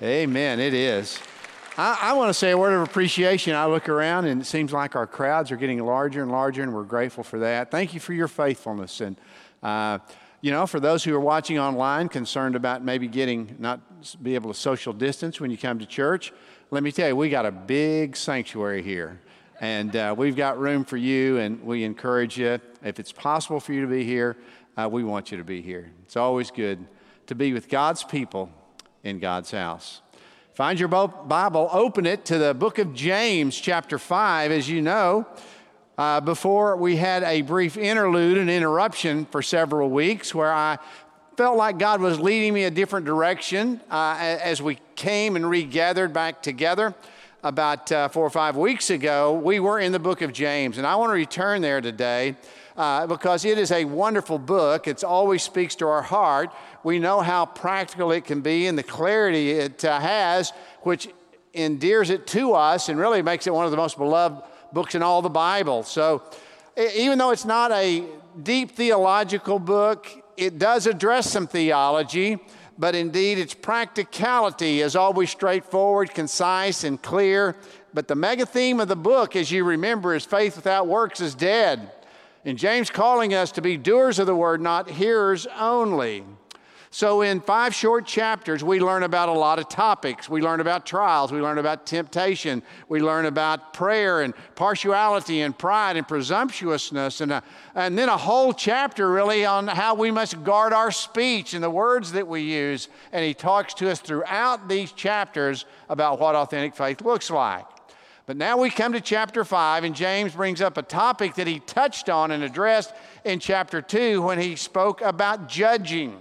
Amen. It is. I, I want to say a word of appreciation. I look around and it seems like our crowds are getting larger and larger, and we're grateful for that. Thank you for your faithfulness. And, uh, you know, for those who are watching online, concerned about maybe getting not be able to social distance when you come to church, let me tell you, we got a big sanctuary here. And uh, we've got room for you, and we encourage you. If it's possible for you to be here, uh, we want you to be here. It's always good to be with God's people in God's house. Find your Bible, open it to the book of James, chapter 5. As you know, uh, before we had a brief interlude, an interruption for several weeks where I felt like God was leading me a different direction uh, as we came and regathered back together about uh, four or five weeks ago. We were in the book of James, and I want to return there today uh, because it is a wonderful book. It always speaks to our heart. We know how practical it can be and the clarity it uh, has, which endears it to us and really makes it one of the most beloved books in all the Bible. So, even though it's not a deep theological book, it does address some theology, but indeed its practicality is always straightforward, concise, and clear. But the mega theme of the book, as you remember, is faith without works is dead. And James calling us to be doers of the word, not hearers only. So, in five short chapters, we learn about a lot of topics. We learn about trials, we learn about temptation, we learn about prayer and partiality and pride and presumptuousness, and, a, and then a whole chapter really on how we must guard our speech and the words that we use. And he talks to us throughout these chapters about what authentic faith looks like. But now we come to chapter 5, and James brings up a topic that he touched on and addressed in chapter 2 when he spoke about judging.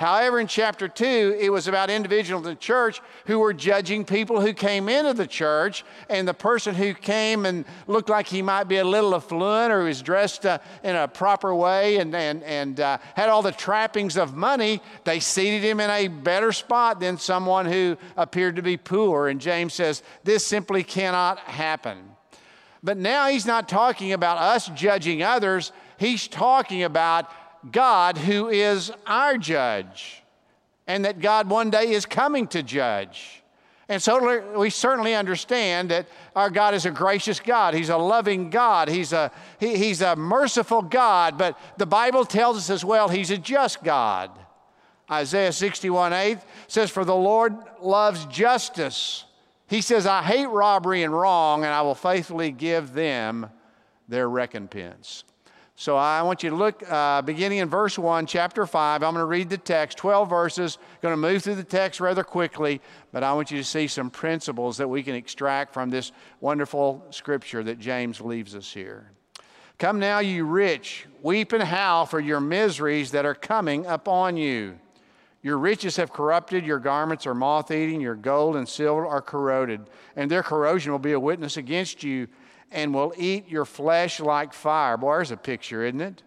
However, in chapter 2, it was about individuals in the church who were judging people who came into the church, and the person who came and looked like he might be a little affluent or was dressed uh, in a proper way and, and, and uh, had all the trappings of money, they seated him in a better spot than someone who appeared to be poor. And James says, This simply cannot happen. But now he's not talking about us judging others, he's talking about God who is our judge, and that God one day is coming to judge. And so we certainly understand that our God is a gracious God. He's a loving God. He's a, he, he's a merciful God. But the Bible tells us as well, He's a just God. Isaiah 61 8 says, For the Lord loves justice. He says, I hate robbery and wrong, and I will faithfully give them their recompense. So I want you to look uh, beginning in verse 1, chapter 5. I'm going to read the text, 12 verses. Going to move through the text rather quickly, but I want you to see some principles that we can extract from this wonderful scripture that James leaves us here. Come now, you rich, weep and howl for your miseries that are coming upon you. Your riches have corrupted, your garments are moth eating, your gold and silver are corroded, and their corrosion will be a witness against you and will eat your flesh like fire. Boy, there's a picture, isn't it?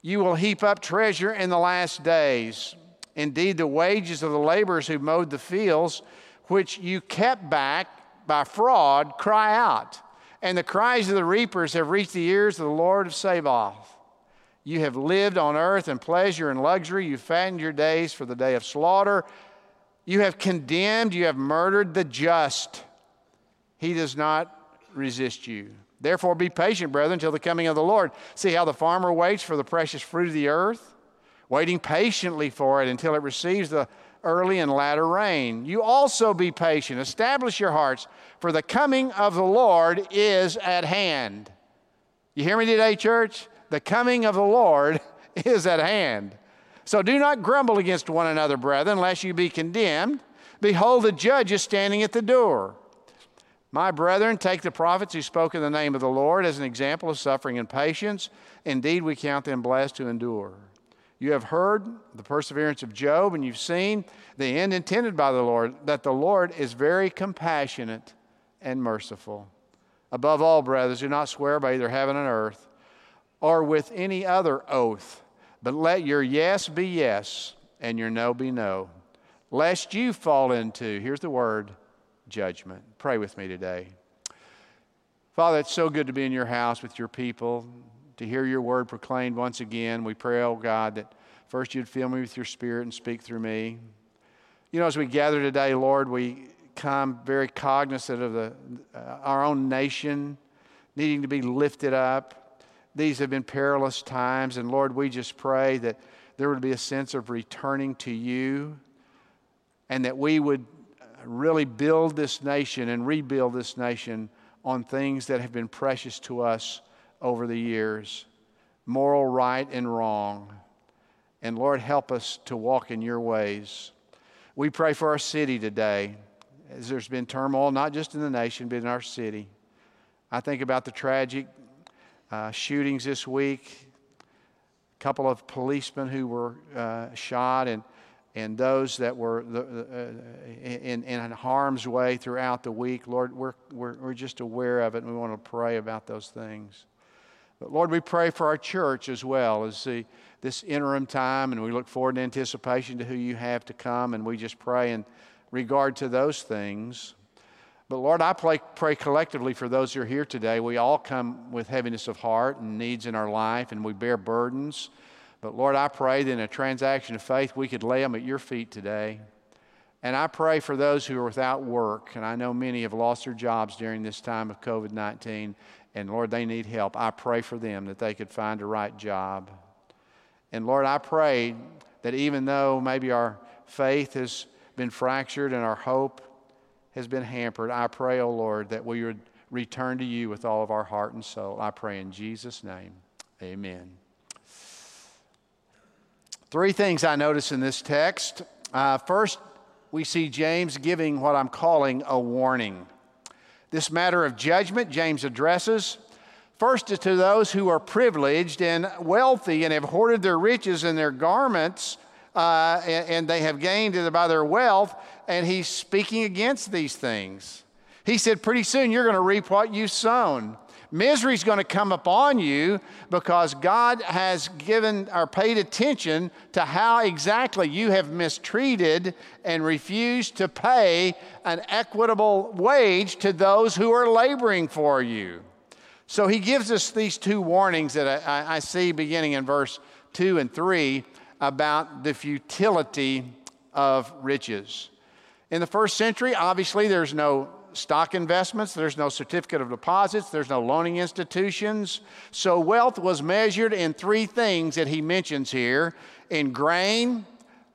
You will heap up treasure in the last days. Indeed, the wages of the laborers who mowed the fields, which you kept back by fraud, cry out. And the cries of the reapers have reached the ears of the Lord of Sabaoth. You have lived on earth in pleasure and luxury. You fattened your days for the day of slaughter. You have condemned, you have murdered the just. He does not resist you. Therefore, be patient, brethren, until the coming of the Lord. See how the farmer waits for the precious fruit of the earth, waiting patiently for it until it receives the early and latter rain. You also be patient. Establish your hearts, for the coming of the Lord is at hand. You hear me today, church? The coming of the Lord is at hand. So do not grumble against one another, brethren, lest you be condemned. Behold, the judge is standing at the door. My brethren, take the prophets who spoke in the name of the Lord as an example of suffering and patience. Indeed, we count them blessed to endure. You have heard the perseverance of Job, and you've seen the end intended by the Lord, that the Lord is very compassionate and merciful. Above all, brothers, do not swear by either heaven and earth or with any other oath, but let your yes be yes and your no be no, lest you fall into, here's the word, judgment. Pray with me today. Father, it's so good to be in your house with your people, to hear your word proclaimed once again. We pray, oh God, that first you'd fill me with your spirit and speak through me. You know, as we gather today, Lord, we come very cognizant of the, uh, our own nation needing to be lifted up. These have been perilous times, and Lord, we just pray that there would be a sense of returning to you and that we would really build this nation and rebuild this nation on things that have been precious to us over the years moral right and wrong. And Lord, help us to walk in your ways. We pray for our city today as there's been turmoil, not just in the nation, but in our city. I think about the tragic uh, shootings this week, a couple of policemen who were uh, shot, and, and those that were uh, in, in harm's way throughout the week. Lord, we're, we're, we're just aware of it, and we want to pray about those things. But Lord, we pray for our church as well as the, this interim time, and we look forward in anticipation to who you have to come, and we just pray in regard to those things. But Lord, I pray, pray collectively for those who are here today. We all come with heaviness of heart and needs in our life, and we bear burdens. But Lord, I pray that in a transaction of faith, we could lay them at your feet today. And I pray for those who are without work, and I know many have lost their jobs during this time of COVID 19, and Lord, they need help. I pray for them that they could find a right job. And Lord, I pray that even though maybe our faith has been fractured and our hope has been hampered, I pray, O oh Lord, that we would return to you with all of our heart and soul. I pray in Jesus' name. Amen. Three things I notice in this text. Uh, first, we see James giving what I'm calling a warning. This matter of judgment, James addresses. First, is to those who are privileged and wealthy and have hoarded their riches and their garments uh, and, and they have gained it by their wealth, and he's speaking against these things. He said, Pretty soon you're going to reap what you've sown. Misery is going to come upon you because God has given or paid attention to how exactly you have mistreated and refused to pay an equitable wage to those who are laboring for you. So he gives us these two warnings that I, I see beginning in verse 2 and 3 about the futility of riches. In the first century, obviously, there's no stock investments, there's no certificate of deposits, there's no loaning institutions. So wealth was measured in three things that he mentions here in grain,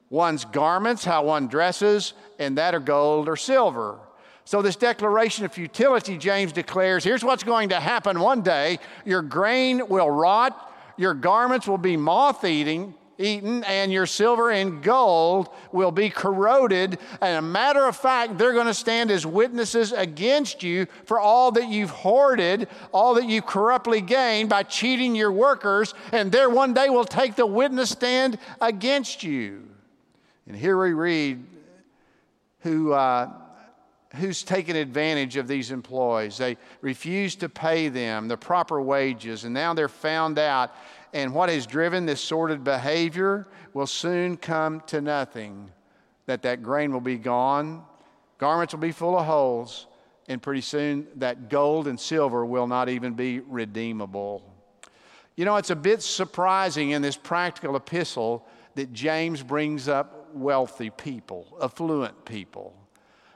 one's garments, how one dresses, and that are gold or silver. So, this declaration of futility, James declares here's what's going to happen one day your grain will rot, your garments will be moth eating, eaten, and your silver and gold will be corroded. And a matter of fact, they're going to stand as witnesses against you for all that you've hoarded, all that you've corruptly gained by cheating your workers, and there one day will take the witness stand against you. And here we read who. Uh, who's taken advantage of these employees. They refuse to pay them the proper wages, and now they're found out and what has driven this sordid behavior will soon come to nothing. That that grain will be gone, garments will be full of holes, and pretty soon that gold and silver will not even be redeemable. You know, it's a bit surprising in this practical epistle that James brings up wealthy people, affluent people,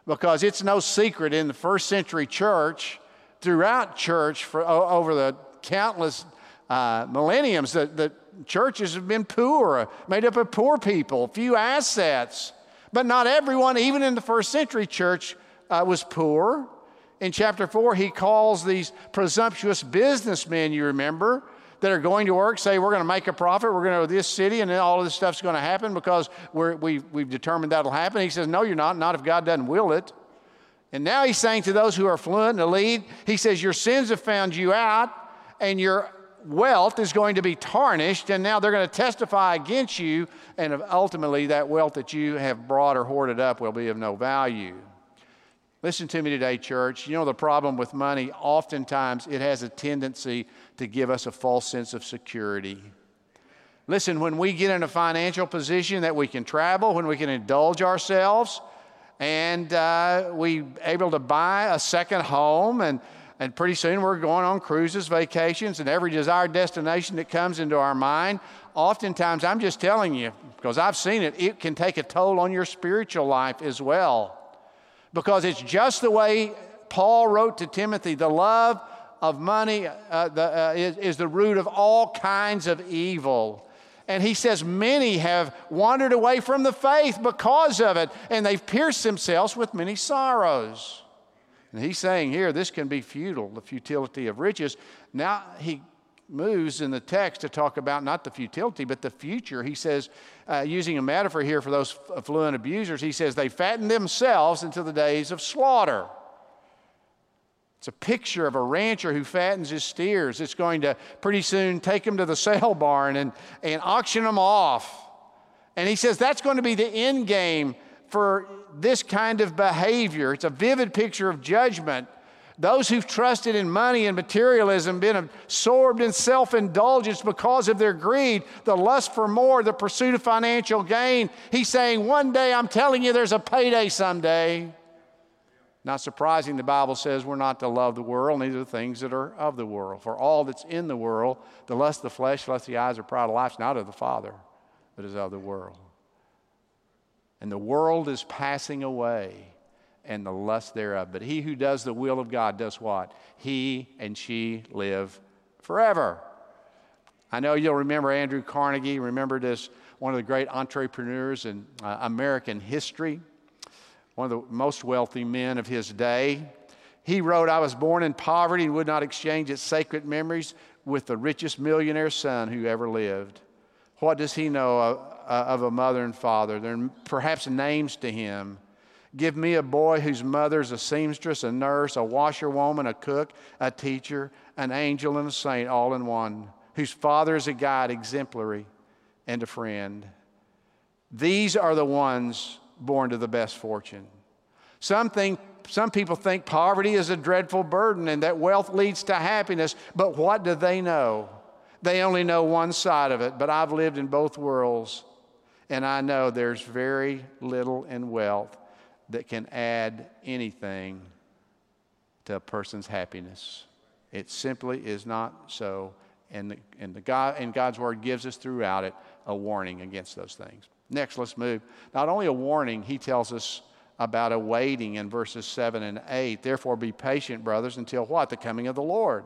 because it's no secret in the first century church, throughout church for over the countless uh, millenniums that, that churches have been poor, made up of poor people, few assets. But not everyone, even in the first century church, uh, was poor. In chapter 4, he calls these presumptuous businessmen, you remember, that are going to work, say, We're going to make a profit, we're going to this city, and then all of this stuff's going to happen because we're, we, we've determined that'll happen. He says, No, you're not, not if God doesn't will it. And now he's saying to those who are fluent the lead, He says, Your sins have found you out, and your wealth is going to be tarnished, and now they're going to testify against you, and ultimately that wealth that you have brought or hoarded up will be of no value. Listen to me today, church. You know, the problem with money, oftentimes it has a tendency to give us a false sense of security. Listen, when we get in a financial position that we can travel, when we can indulge ourselves, and uh, we able to buy a second home and And pretty soon we're going on cruises, vacations, and every desired destination that comes into our mind. Oftentimes, I'm just telling you, because I've seen it, it can take a toll on your spiritual life as well. Because it's just the way Paul wrote to Timothy the love of money uh, the, uh, is, is the root of all kinds of evil. And he says, Many have wandered away from the faith because of it, and they've pierced themselves with many sorrows. And he's saying here, this can be futile, the futility of riches. Now he moves in the text to talk about not the futility, but the future. He says, uh, using a metaphor here for those affluent abusers, he says, they fatten themselves into the days of slaughter. It's a picture of a rancher who fattens his steers. It's going to pretty soon take them to the sale barn and, and auction them off. And he says that's going to be the end game for this kind of behavior. It's a vivid picture of judgment. Those who've trusted in money and materialism, been absorbed in self indulgence because of their greed, the lust for more, the pursuit of financial gain. He's saying, One day, I'm telling you, there's a payday someday. Not surprising, the Bible says we're not to love the world, neither the things that are of the world. For all that's in the world, the lust of the flesh, lust of the eyes, or pride of life, is not of the Father, but is of the world. And the world is passing away and the lust thereof. But he who does the will of God does what? He and she live forever. I know you'll remember Andrew Carnegie, remember this, one of the great entrepreneurs in uh, American history, one of the most wealthy men of his day. He wrote, I was born in poverty and would not exchange its sacred memories with the richest millionaire son who ever lived. What does he know of, a mother and father? They're perhaps names to him. Give me a boy whose mother's a seamstress, a nurse, a washerwoman, a cook, a teacher, an angel, and a saint, all in one, whose father is a guide, exemplary, and a friend. These are the ones born to the best fortune. Some, think, some people think poverty is a dreadful burden and that wealth leads to happiness, but what do they know? They only know one side of it, but I've lived in both worlds, and I know there's very little in wealth that can add anything to a person's happiness. It simply is not so. And, the, and, the God, and God's word gives us throughout it a warning against those things. Next, let's move. Not only a warning, he tells us about a waiting in verses 7 and 8. Therefore, be patient, brothers, until what? The coming of the Lord.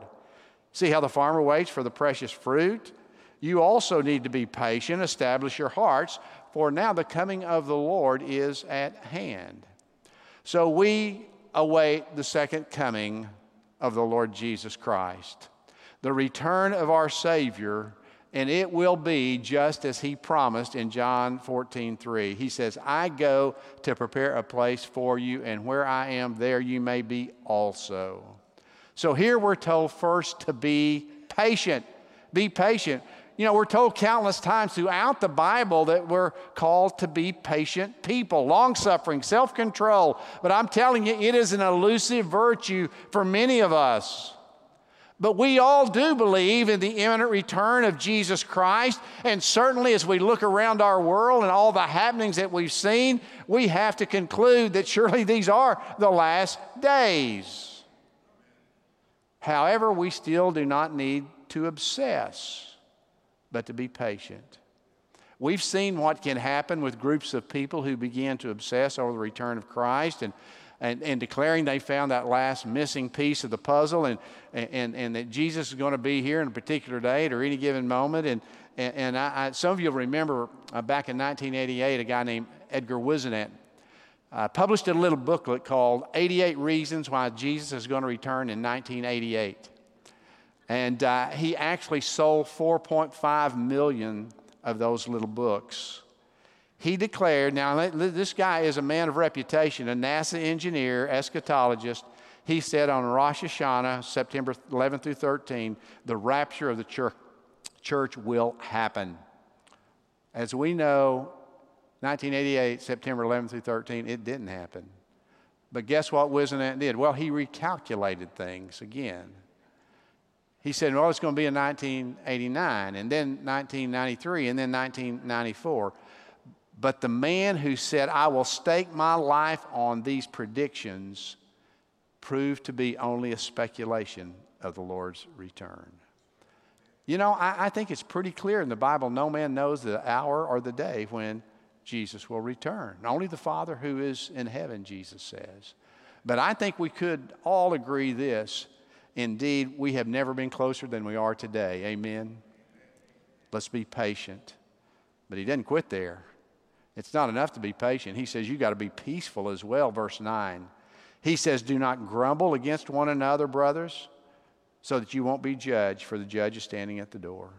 See how the farmer waits for the precious fruit? You also need to be patient, establish your hearts, for now the coming of the Lord is at hand. So we await the second coming of the Lord Jesus Christ, the return of our Savior, and it will be just as He promised in John 14 3. He says, I go to prepare a place for you, and where I am, there you may be also. So here we're told first to be patient. Be patient. You know, we're told countless times throughout the Bible that we're called to be patient people, long suffering, self control. But I'm telling you, it is an elusive virtue for many of us. But we all do believe in the imminent return of Jesus Christ. And certainly, as we look around our world and all the happenings that we've seen, we have to conclude that surely these are the last days. However, we still do not need to obsess but to be patient. We've seen what can happen with groups of people who begin to obsess over the return of Christ and, and, and declaring they found that last missing piece of the puzzle and, and, and that Jesus is going to be here in a particular date or any given moment. And, and, I, I, some of you will remember uh, back in 1988, a guy named Edgar Whisenant uh, published a little booklet called 88 Reasons Why Jesus is Going to Return in 1988. And uh, he actually sold 4.5 million of those little books. He declared, now this guy is a man of reputation, a NASA engineer, eschatologist. He said on Rosh Hashanah, September 11 through 13, the rapture of the church, church will happen. As we know, 1988, September 11 through 13, it didn't happen. But guess what Whisenant did? Well, he recalculated things again. He said, well, it's going to be in 1989, and then 1993, and then 1994. But the man who said, I will stake my life on these predictions, proved to be only a speculation of the Lord's return. You know, I, I, think it's pretty clear in the Bible no man knows the hour or the day when Jesus will return. Only the Father who is in heaven, Jesus says. But I think we could all agree this. Indeed, we have never been closer than we are today. Amen. Let's be patient. But he didn't quit there. It's not enough to be patient. He says you got to be peaceful as well, verse 9. He says, Do not grumble against one another, brothers, so that you won't be judged, for the judge is standing at the door.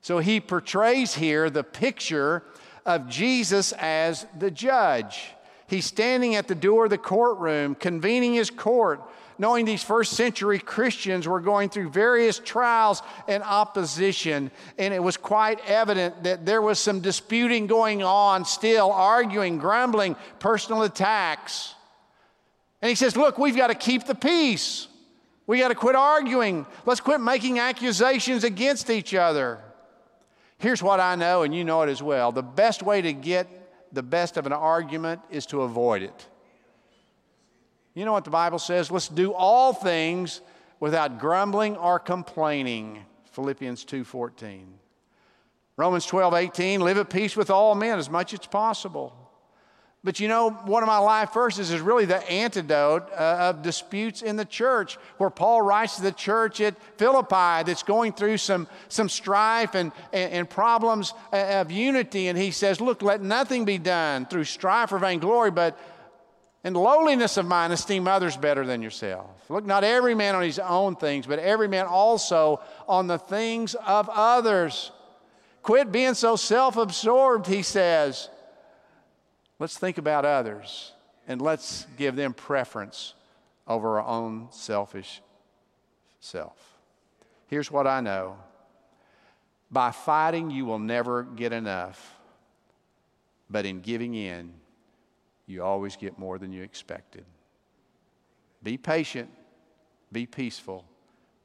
So he portrays here the picture of Jesus as the judge. He's standing at the door of the courtroom, convening his court, knowing these first century Christians were going through various trials and opposition. And it was quite evident that there was some disputing going on still, arguing, grumbling, personal attacks. And he says, Look, we've got to keep the peace. We got to quit arguing. Let's quit making accusations against each other. Here's what I know, and you know it as well the best way to get the best of an argument is to avoid it. You know what the Bible says? Let's do all things without grumbling or complaining. Philippians 2:14. Romans 12:18, live at peace with all men as much as possible. But you know, one of my life verses is really the antidote uh, of disputes in the church, where Paul writes to the church at Philippi that's going through some, some strife and, and, and problems uh, of unity. And he says, Look, let nothing be done through strife or vainglory, but in lowliness of mind, esteem others better than yourself. Look, not every man on his own things, but every man also on the things of others. Quit being so self absorbed, he says. Let's think about others and let's give them preference over our own selfish self. Here's what I know by fighting, you will never get enough, but in giving in, you always get more than you expected. Be patient, be peaceful.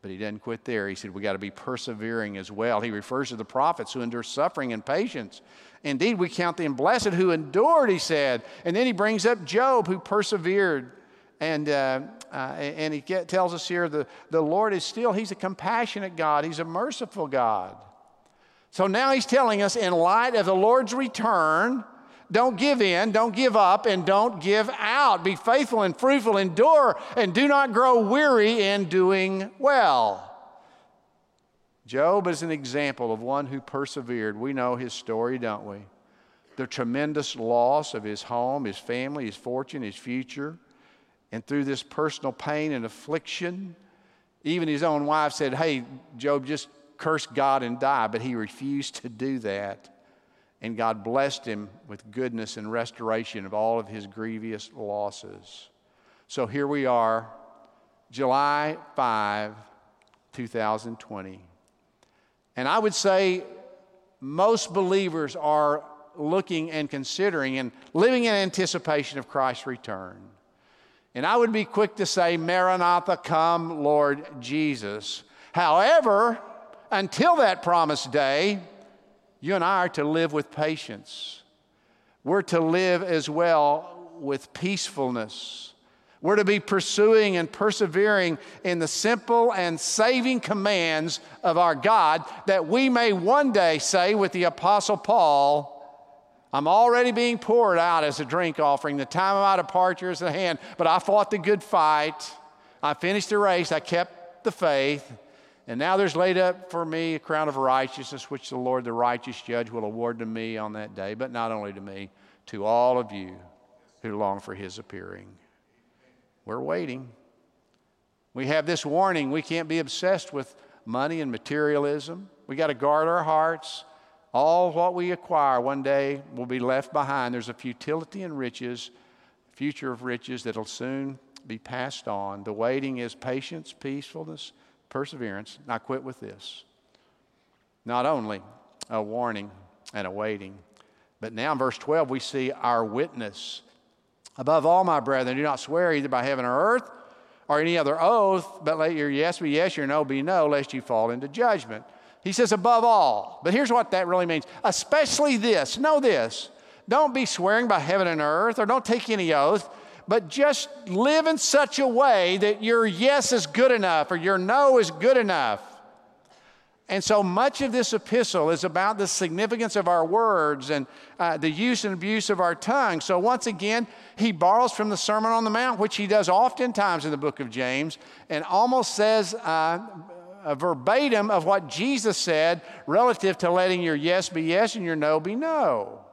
But he doesn't quit there. He said, We got to be persevering as well. He refers to the prophets who endure suffering and patience. Indeed, we count them blessed who endured, he said. And then he brings up Job who persevered. And, uh, uh, and he get, tells us here the, the Lord is still, he's a compassionate God, he's a merciful God. So now he's telling us, in light of the Lord's return, don't give in, don't give up, and don't give out. Be faithful and fruitful, endure, and do not grow weary in doing well. Job is an example of one who persevered. We know his story, don't we? The tremendous loss of his home, his family, his fortune, his future. And through this personal pain and affliction, even his own wife said, Hey, Job, just curse God and die. But he refused to do that. And God blessed him with goodness and restoration of all of his grievous losses. So here we are, July 5, 2020. And I would say most believers are looking and considering and living in anticipation of Christ's return. And I would be quick to say, Maranatha, come, Lord Jesus. However, until that promised day, you and I are to live with patience. We're to live as well with peacefulness we're to be pursuing and persevering in the simple and saving commands of our God that we may one day say with the Apostle Paul, I'm already being poured out as a drink offering. The time of my departure is at hand, but I fought the good fight. I finished the race. I kept the faith. And now there's laid up for me a crown of righteousness, which the Lord, the righteous judge, will award to me on that day, but not only to me, to all of you who long for his appearing. We're waiting. We have this warning we can't be obsessed with money and materialism. We got to guard our hearts. All what we acquire one day will be left behind. There's a futility in riches, future of riches that'll soon be passed on. The waiting is patience, peacefulness, perseverance. Now, quit with this. Not only a warning and a waiting, but now in verse 12, we see our witness Above all, my brethren, do not swear either by heaven or earth or any other oath, but let your yes be yes, your no be no, lest you fall into judgment. He says, above all. But here's what that really means especially this. Know this. Don't be swearing by heaven and earth, or don't take any oath, but just live in such a way that your yes is good enough or your no is good enough. And so much of this epistle is about the significance of our words and uh, the use and abuse of our tongue. So, once again, he borrows from the Sermon on the Mount, which he does oftentimes in the book of James, and almost says uh, a verbatim of what Jesus said relative to letting your yes be yes and your no be no.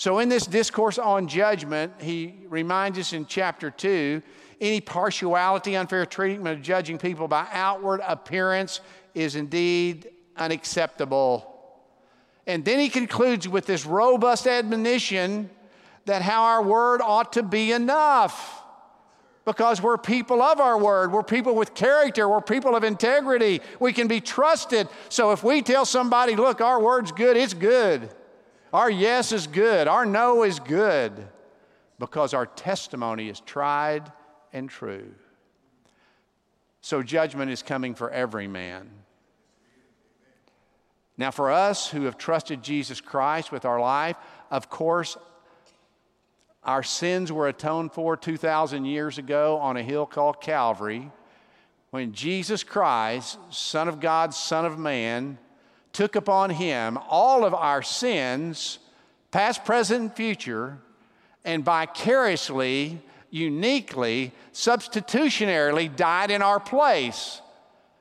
So, in this discourse on judgment, he reminds us in chapter 2 any partiality, unfair treatment of judging people by outward appearance is indeed unacceptable. And then he concludes with this robust admonition that how our word ought to be enough. Because we're people of our word. We're people with character. We're people of integrity. We can be trusted. So if we tell somebody, look, our word's good, it's good. Our yes is good. Our no is good. Because our testimony is tried and true. So judgment is coming for every man. Now, for us who have trusted Jesus Christ with our life, of course, our sins were atoned for 2,000 years ago on a hill called Calvary when Jesus Christ, Son of God, Son of Man, took upon him all of our sins, past, present, and future, and vicariously, uniquely, substitutionarily died in our place.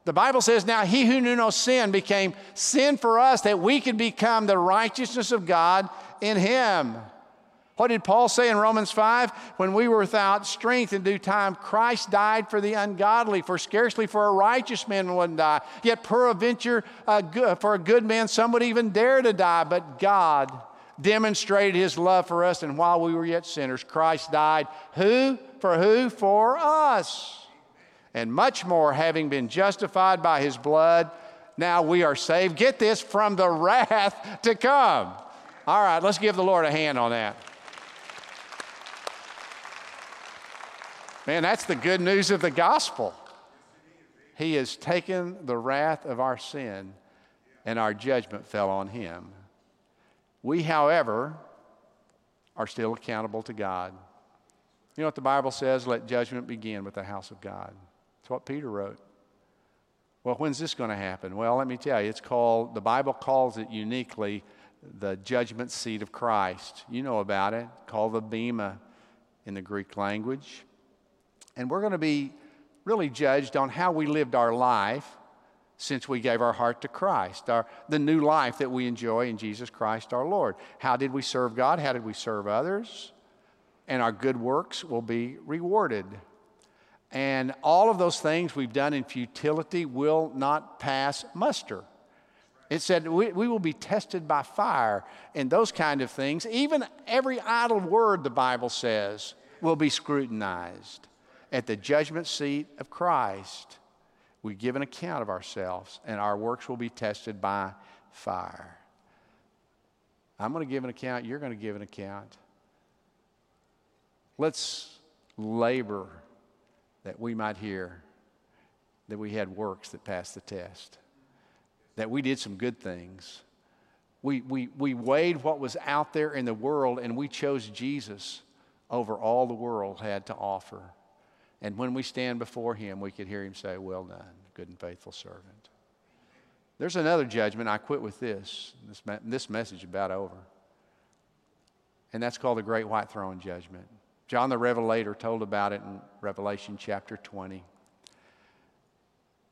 The Bible says, Now he who knew no sin became sin for us that we could become the righteousness of God in him. What did Paul say in Romans 5? When we were without strength in due time, Christ died for the ungodly, for scarcely for a righteous man would die. Yet peradventure, for a good man, some would even dare to die. But God demonstrated his love for us, and while we were yet sinners, Christ died. Who? For who? For us and much more, having been justified by his blood, now we are saved. Get this from the wrath to come. All right, let's give the Lord a hand on that. Man, that's the good news of the gospel. He has taken the wrath of our sin, and our judgment fell on him. We, however, are still accountable to God. You know what the Bible says? Let judgment begin with the house of God. That's what Peter wrote. Well, when's this going to happen? Well, let me tell you, it's called, the Bible calls it uniquely the judgment seat of Christ. You know about it, called the Bema in the Greek language. And we're going to be really judged on how we lived our life since we gave our heart to Christ, our, the new life that we enjoy in Jesus Christ our Lord. How did we serve God? How did we serve others? And our good works will be rewarded. And all of those things we've done in futility will not pass muster. It said we, we, will be tested by fire and those kind of things. Even every idle word, the Bible says, will be scrutinized. At the judgment seat of Christ, we give an account of ourselves, and our works will be tested by fire. I'm going to give an account, you're going to give an account. Let's labor that we might hear that we had works that passed the test, that we did some good things. We, we, we weighed what was out there in the world and we chose Jesus over all the world had to offer. And when we stand before Him, we could hear Him say, Well done, good and faithful servant. There's another judgment. I quit with this. This, this message is about over. And that's called the Great White Throne Judgment. John the Revelator told about it in Revelation chapter 20.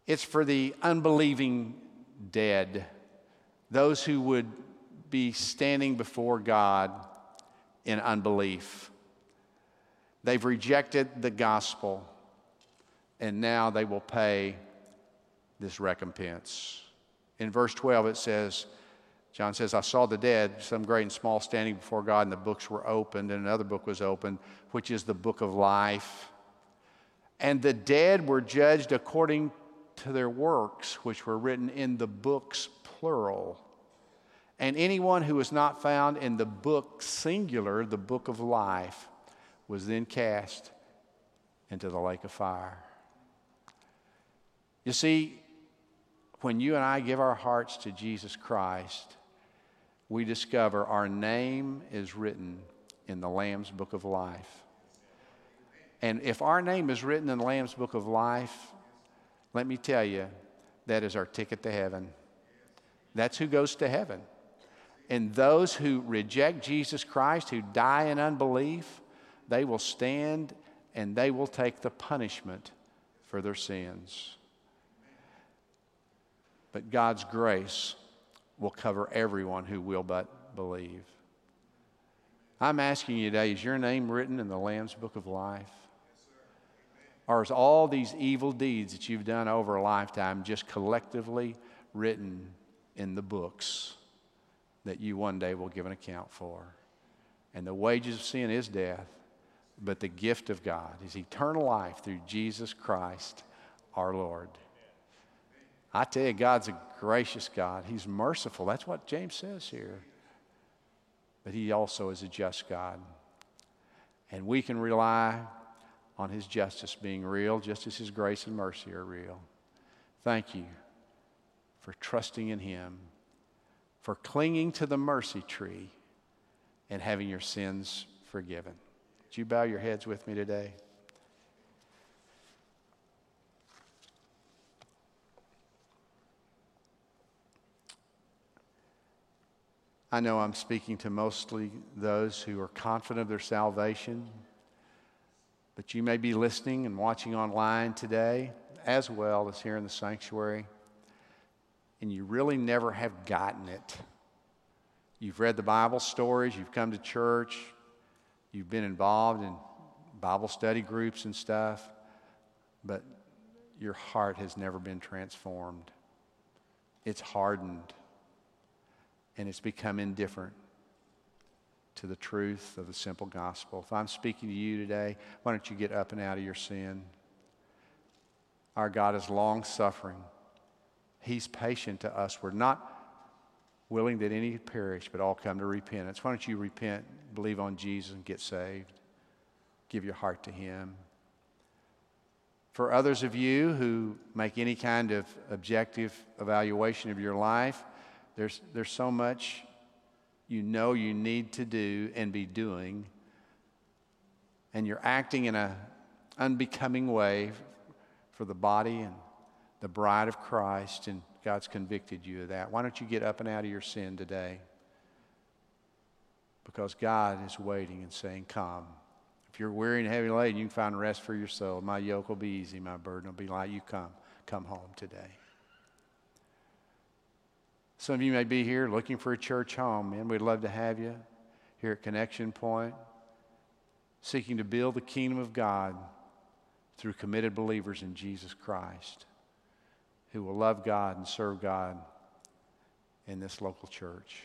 It's for the unbelieving dead, those who would be standing before God in unbelief. They've rejected the gospel, and now they will pay this recompense. In verse 12, it says, John says, I saw the dead, some great and small, standing before God, and the books were opened, and another book was opened, which is the book of life. And the dead were judged according to their works, which were written in the books, plural. And anyone who was not found in the book, singular, the book of life, was then cast into the lake of fire. You see, when you and I give our hearts to Jesus Christ, we discover our name is written in the Lamb's book of life. And if our name is written in the Lamb's Book of Life, let me tell you, that is our ticket to heaven. That's who goes to heaven. And those who reject Jesus Christ, who die in unbelief, they will stand and they will take the punishment for their sins. But God's grace will cover everyone who will but believe. I'm asking you today is your name written in the Lamb's Book of Life? Or is all these evil deeds that you've done over a lifetime just collectively written in the books that you one day will give an account for? And the wages of sin is death, but the gift of God is eternal life through Jesus Christ our Lord. I tell you, God's a gracious God. He's merciful. That's what James says here. But He also is a just God. And we can rely on His justice being real, just as His grace and mercy are real. Thank you for trusting in Him, for clinging to the mercy tree, and having your sins forgiven. Would you bow your heads with me today? I know I'm speaking to mostly those who are confident of their salvation, but you may be listening and watching online today as well as here in the sanctuary, and you really never have gotten it. You've read the Bible stories, you've come to church, you've been involved in Bible study groups and stuff, but your heart has never been transformed. It's hardened and it's become indifferent to the truth of the simple gospel. If I'm speaking to you today, why don't you get up and out of your sin? Our God is long suffering. He's patient to us. We're not willing that any perish, but all come to repentance. Why don't you repent, believe on Jesus, and get saved? Give your heart to Him. For others of you who make any kind of objective evaluation of your life, there's, there's so much you know you need to do and be doing, and you're acting in an unbecoming way for the body and the bride of Christ, and God's convicted you of that. Why don't you get up and out of your sin today? Because God is waiting and saying, Come. If you're weary and heavy laden, you can find rest for your soul. My yoke will be easy, my burden will be light. You come. Come home today. Some of you may be here looking for a church home, and we'd love to have you here at Connection Point, seeking to build the kingdom of God through committed believers in Jesus Christ who will love God and serve God in this local church.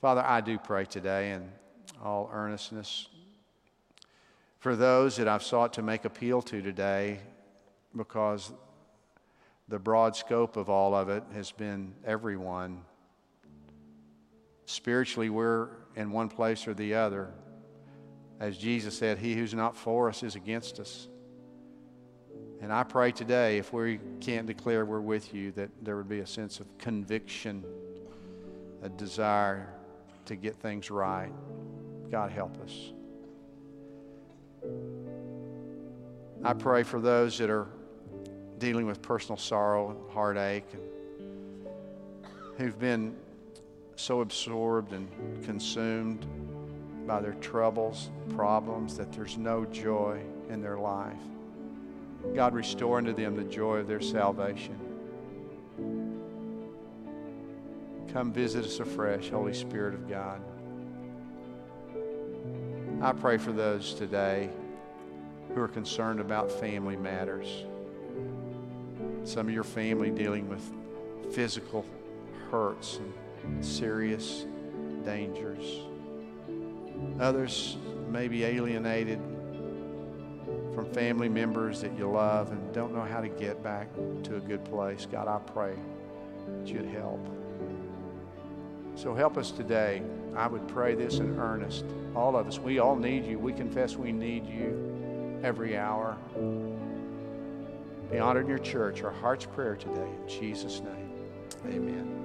Father, I do pray today in all earnestness for those that I've sought to make appeal to today because the broad scope of all of it has been everyone. Spiritually, we're in one place or the other. As Jesus said, He who's not for us is against us. And I pray today, if we can't declare we're with you, that there would be a sense of conviction, a desire to get things right. God, help us. I pray for those that are dealing with personal sorrow and heartache and who've been so absorbed and consumed by their troubles, problems, that there's no joy in their life. God, restore unto them the joy of their salvation. Come visit us afresh, Holy Spirit of God. I pray for those today who are concerned about family matters. Some of your family dealing with physical hurts and serious dangers. Others may be alienated from family members that you love and don't know how to get back to a good place. God, I pray that you'd help. So help us today. I would pray this in earnest. All of us, we all need you. We confess we need you every hour. Be honored in your church. Our heart's prayer today. In Jesus' name, amen.